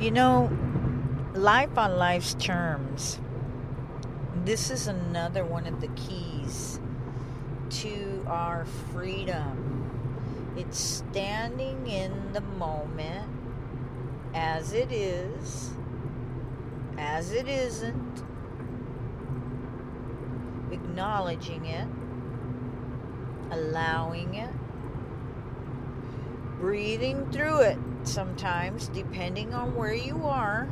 You know, life on life's terms, this is another one of the keys to our freedom. It's standing in the moment as it is, as it isn't, acknowledging it, allowing it, breathing through it sometimes, depending on where you are,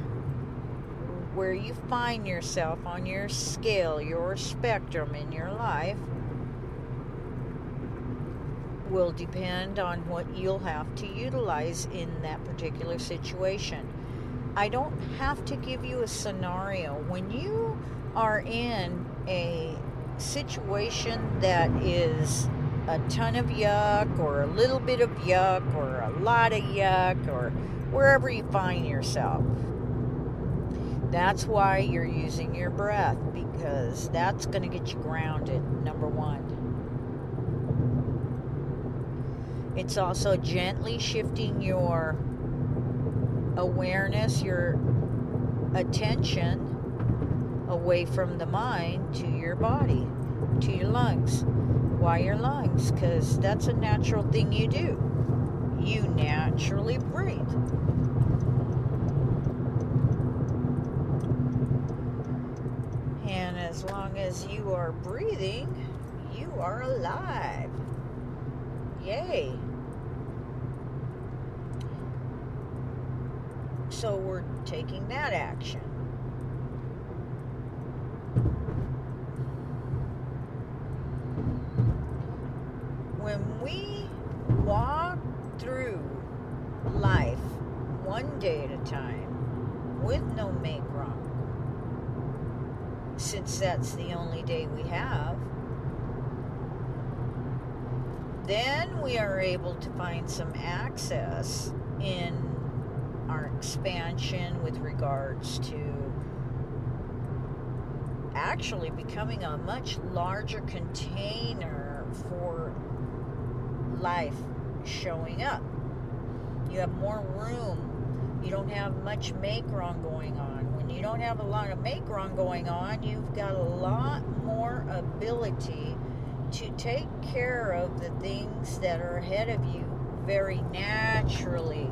where you find yourself on your scale, your spectrum in your life, will depend on what you'll have to utilize in that particular situation. I don't have to give you a scenario. When you are in a situation that is a ton of yuck or a little bit of yuck or a lot of yuck or wherever you find yourself. That's why you're using your breath because that's going to get you grounded, number one. It's also gently shifting your awareness, your attention away from the mind to your body, to your lungs. Why your lungs? Because that's a natural thing you do. You naturally breathe. And as long as you are breathing, you are alive. Yay. So we're taking that action. When we walk through life one day at a time with no make wrong, since that's the only day we have, then we are able to find some access in our expansion with regards to actually becoming a much larger container for life showing up. You have more room. You don't have much make wrong going on. When you don't have a lot of make wrong going on, you've got a lot more ability to take care of the things that are ahead of you very naturally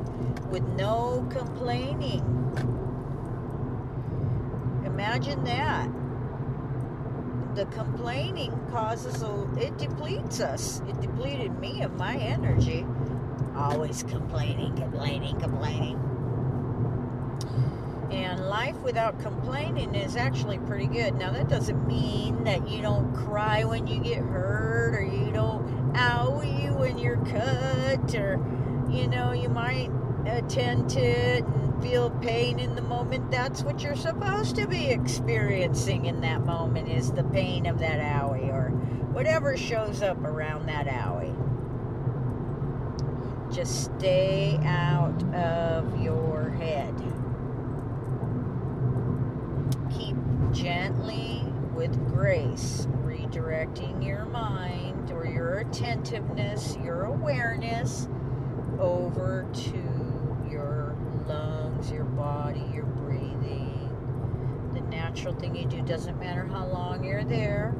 with no complaining. Imagine that. The complaining causes a, it depletes us. It depleted me of my energy. Always complaining, complaining, complaining. And life without complaining is actually pretty good. Now, that doesn't mean that you don't cry when you get hurt or you don't owie when you're cut or, you know, you might attend to it and feel pain in the moment. That's what you're supposed to be experiencing in that moment is the pain of that owie or whatever shows up around that owie. Just stay out of your head. Keep gently, with grace, redirecting your mind or your attentiveness, your awareness over to lungs, your body, your breathing. The natural thing you do doesn't matter how long you're there.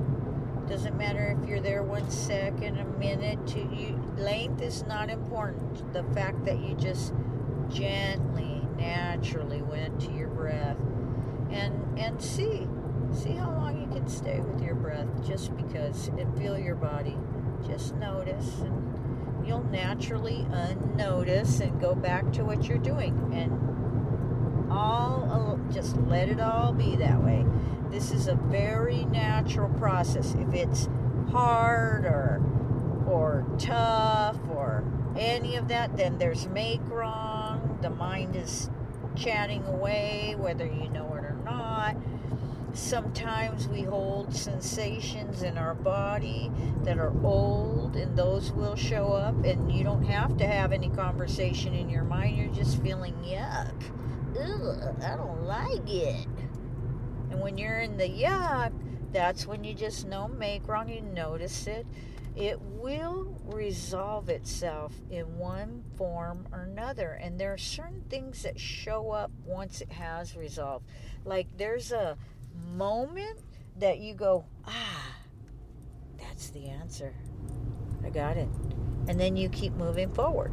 Doesn't matter if you're there one second, a minute, two. You, length is not important. The fact that you just gently, naturally went to your breath, and and see, see how long you can stay with your breath, just because, and feel your body. Just notice, and you'll naturally uh, unnotice and go back to what you're doing, and all just let it all be that way. This is a very natural process. If it's hard or or tough or any of that, then there's make wrong. The mind is chatting away, whether you know it or not. Sometimes we hold sensations in our body that are old, and those will show up. And you don't have to have any conversation in your mind. You're just feeling yuck. Ugh, I don't like it. And when you're in the yuck, that's when you just know make wrong. You notice it, it will resolve itself in one form or another. And there are certain things that show up once it has resolved. Like there's a moment that you go, ah, that's the answer. I got it. And then you keep moving forward.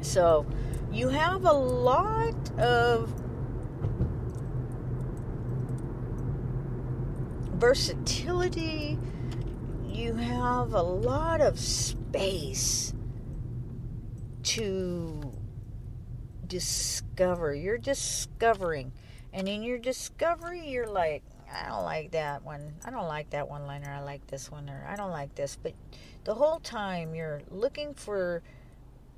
So you have a lot of versatility. You have a lot of space to discover. You're discovering. And in your discovery, you're like, I don't like that one. I don't like that one liner. I like this one, or I don't like this. But the whole time you're looking for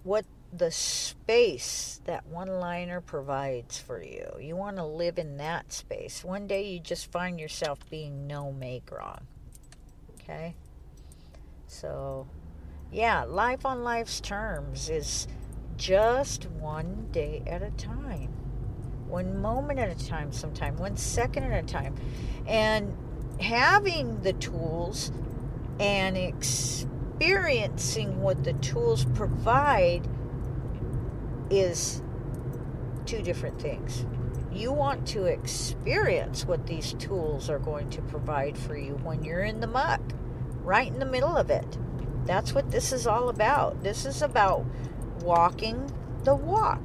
what the space that one liner provides for you. You want to live in that space. One day you just find yourself being no make wrong. Okay? So, yeah, life on life's terms is just one day at a time, one moment at a time, sometime, one second at a time. And having the tools and experiencing what the tools provide is two different things. You want to experience what these tools are going to provide for you when you're in the muck, right in the middle of it. That's what this is all about. This is about walking the walk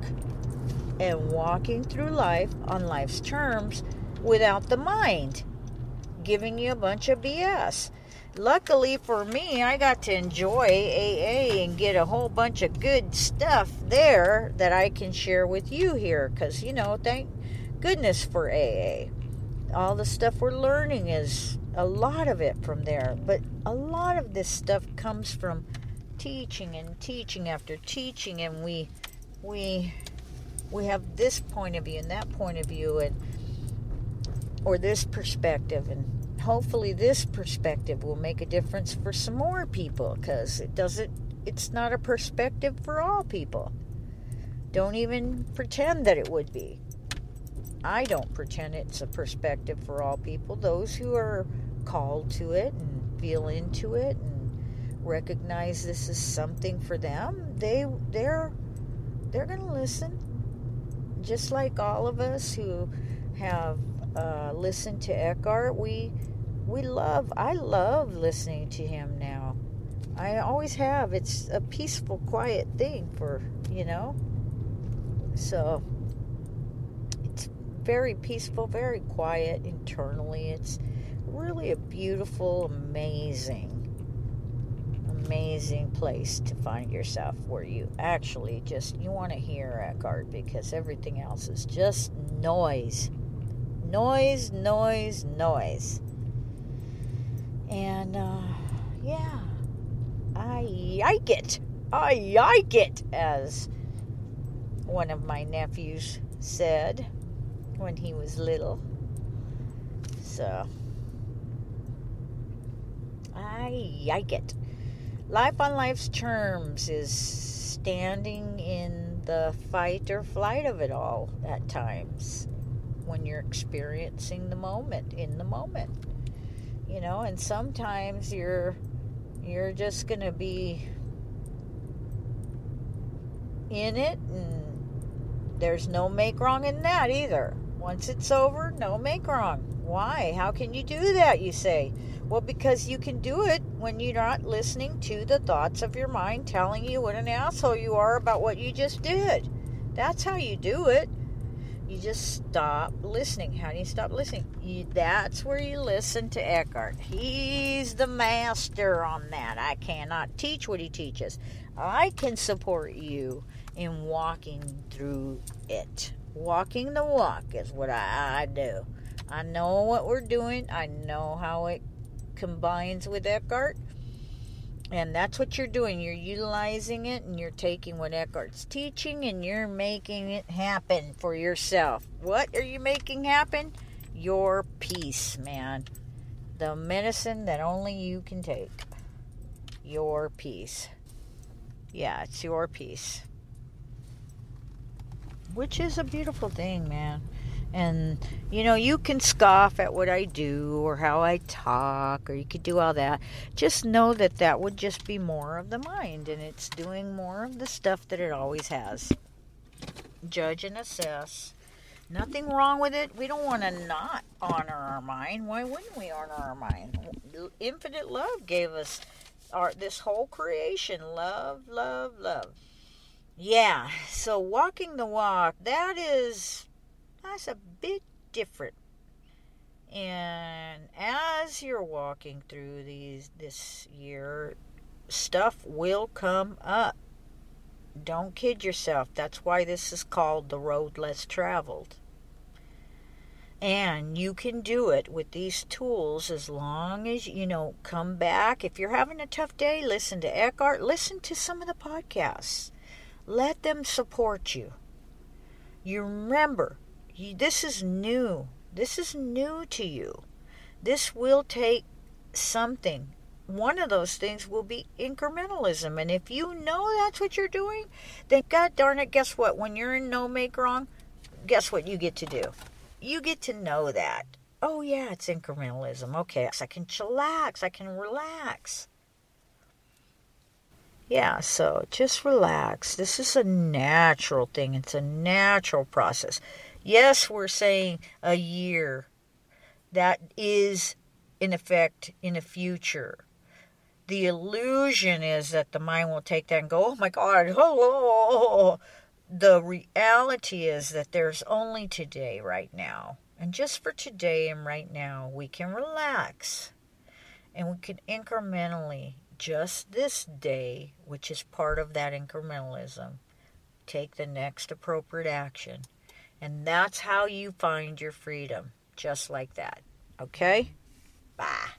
and walking through life on life's terms without the mind giving you a bunch of BS luckily for me, I got to enjoy AA and get a whole bunch of good stuff there that I can share with you here. Because, you know, thank goodness for AA. All the stuff we're learning is a lot of it from there. But a lot of this stuff comes from teaching and teaching after teaching. And we, we, we have this point of view and that point of view and or this perspective and hopefully this perspective will make a difference for some more people because it doesn't it's not a perspective for all people. Don't even pretend that it would be. I don't pretend it's a perspective for all people those who are called to it and feel into it and recognize this is something for them they they're they're going to listen just like all of us who have uh, listened to Eckhart, we we love i love listening to him now. I always have. It's a peaceful quiet thing for you know? So it's very peaceful very quiet internally. It's really a beautiful amazing amazing place to find yourself where you actually just you want to hear Eckhart because everything else is just noise noise noise noise and uh, yeah, I like it. I like it, as one of my nephews said when he was little. So, I like it. Life on life's terms is standing in the fight or flight of it all at times when you're experiencing the moment in the moment. You know and sometimes you're you're just going to be in it and there's no make wrong in that either. Once it's over no make wrong. Why? How can you do that you say well because you can do it when you're not listening to the thoughts of your mind telling you what an asshole you are about what you just did that's how you do it you just stop listening. How do you stop listening? You, that's where you listen to Eckhart. He's the master on that. I cannot teach what he teaches. I can support you in walking through it. Walking the walk is what I, I do. I know what we're doing. I know how it combines with Eckhart. And that's what you're doing. You're utilizing it and you're taking what Eckhart's teaching and you're making it happen for yourself. What are you making happen? Your peace, man. The medicine that only you can take. Your peace. Yeah, it's your peace. Which is a beautiful thing, man. And, you know, you can scoff at what I do or how I talk, or you could do all that. Just know that that would just be more of the mind, and it's doing more of the stuff that it always has. Judge and assess. Nothing wrong with it. We don't want to not honor our mind. Why wouldn't we honor our mind? Infinite love gave us our this whole creation. Love, love, love. Yeah, so walking the walk, that is that's a bit different. And as you're walking through these this year, stuff will come up. Don't kid yourself. That's why this is called the road less traveled. And you can do it with these tools as long as you know, come back. If you're having a tough day, listen to Eckhart, listen to some of the podcasts. Let them support you. You remember, you, this is new. This is new to you. This will take something. One of those things will be incrementalism. And if you know that's what you're doing, then God darn it, guess what? When you're in no make wrong, guess what you get to do? You get to know that. Oh, yeah, it's incrementalism. Okay, I can chillax, I can relax. Yeah, so just relax. This is a natural thing, it's a natural process. Yes, we're saying a year. That is, in effect, in the future. The illusion is that the mind will take that and go, oh my God, oh, oh, oh, oh. The reality is that there's only today, right now. And just for today and right now, we can relax and we can incrementally, just this day, which is part of that incrementalism, take the next appropriate action. And that's how you find your freedom, just like that. Okay? Bye.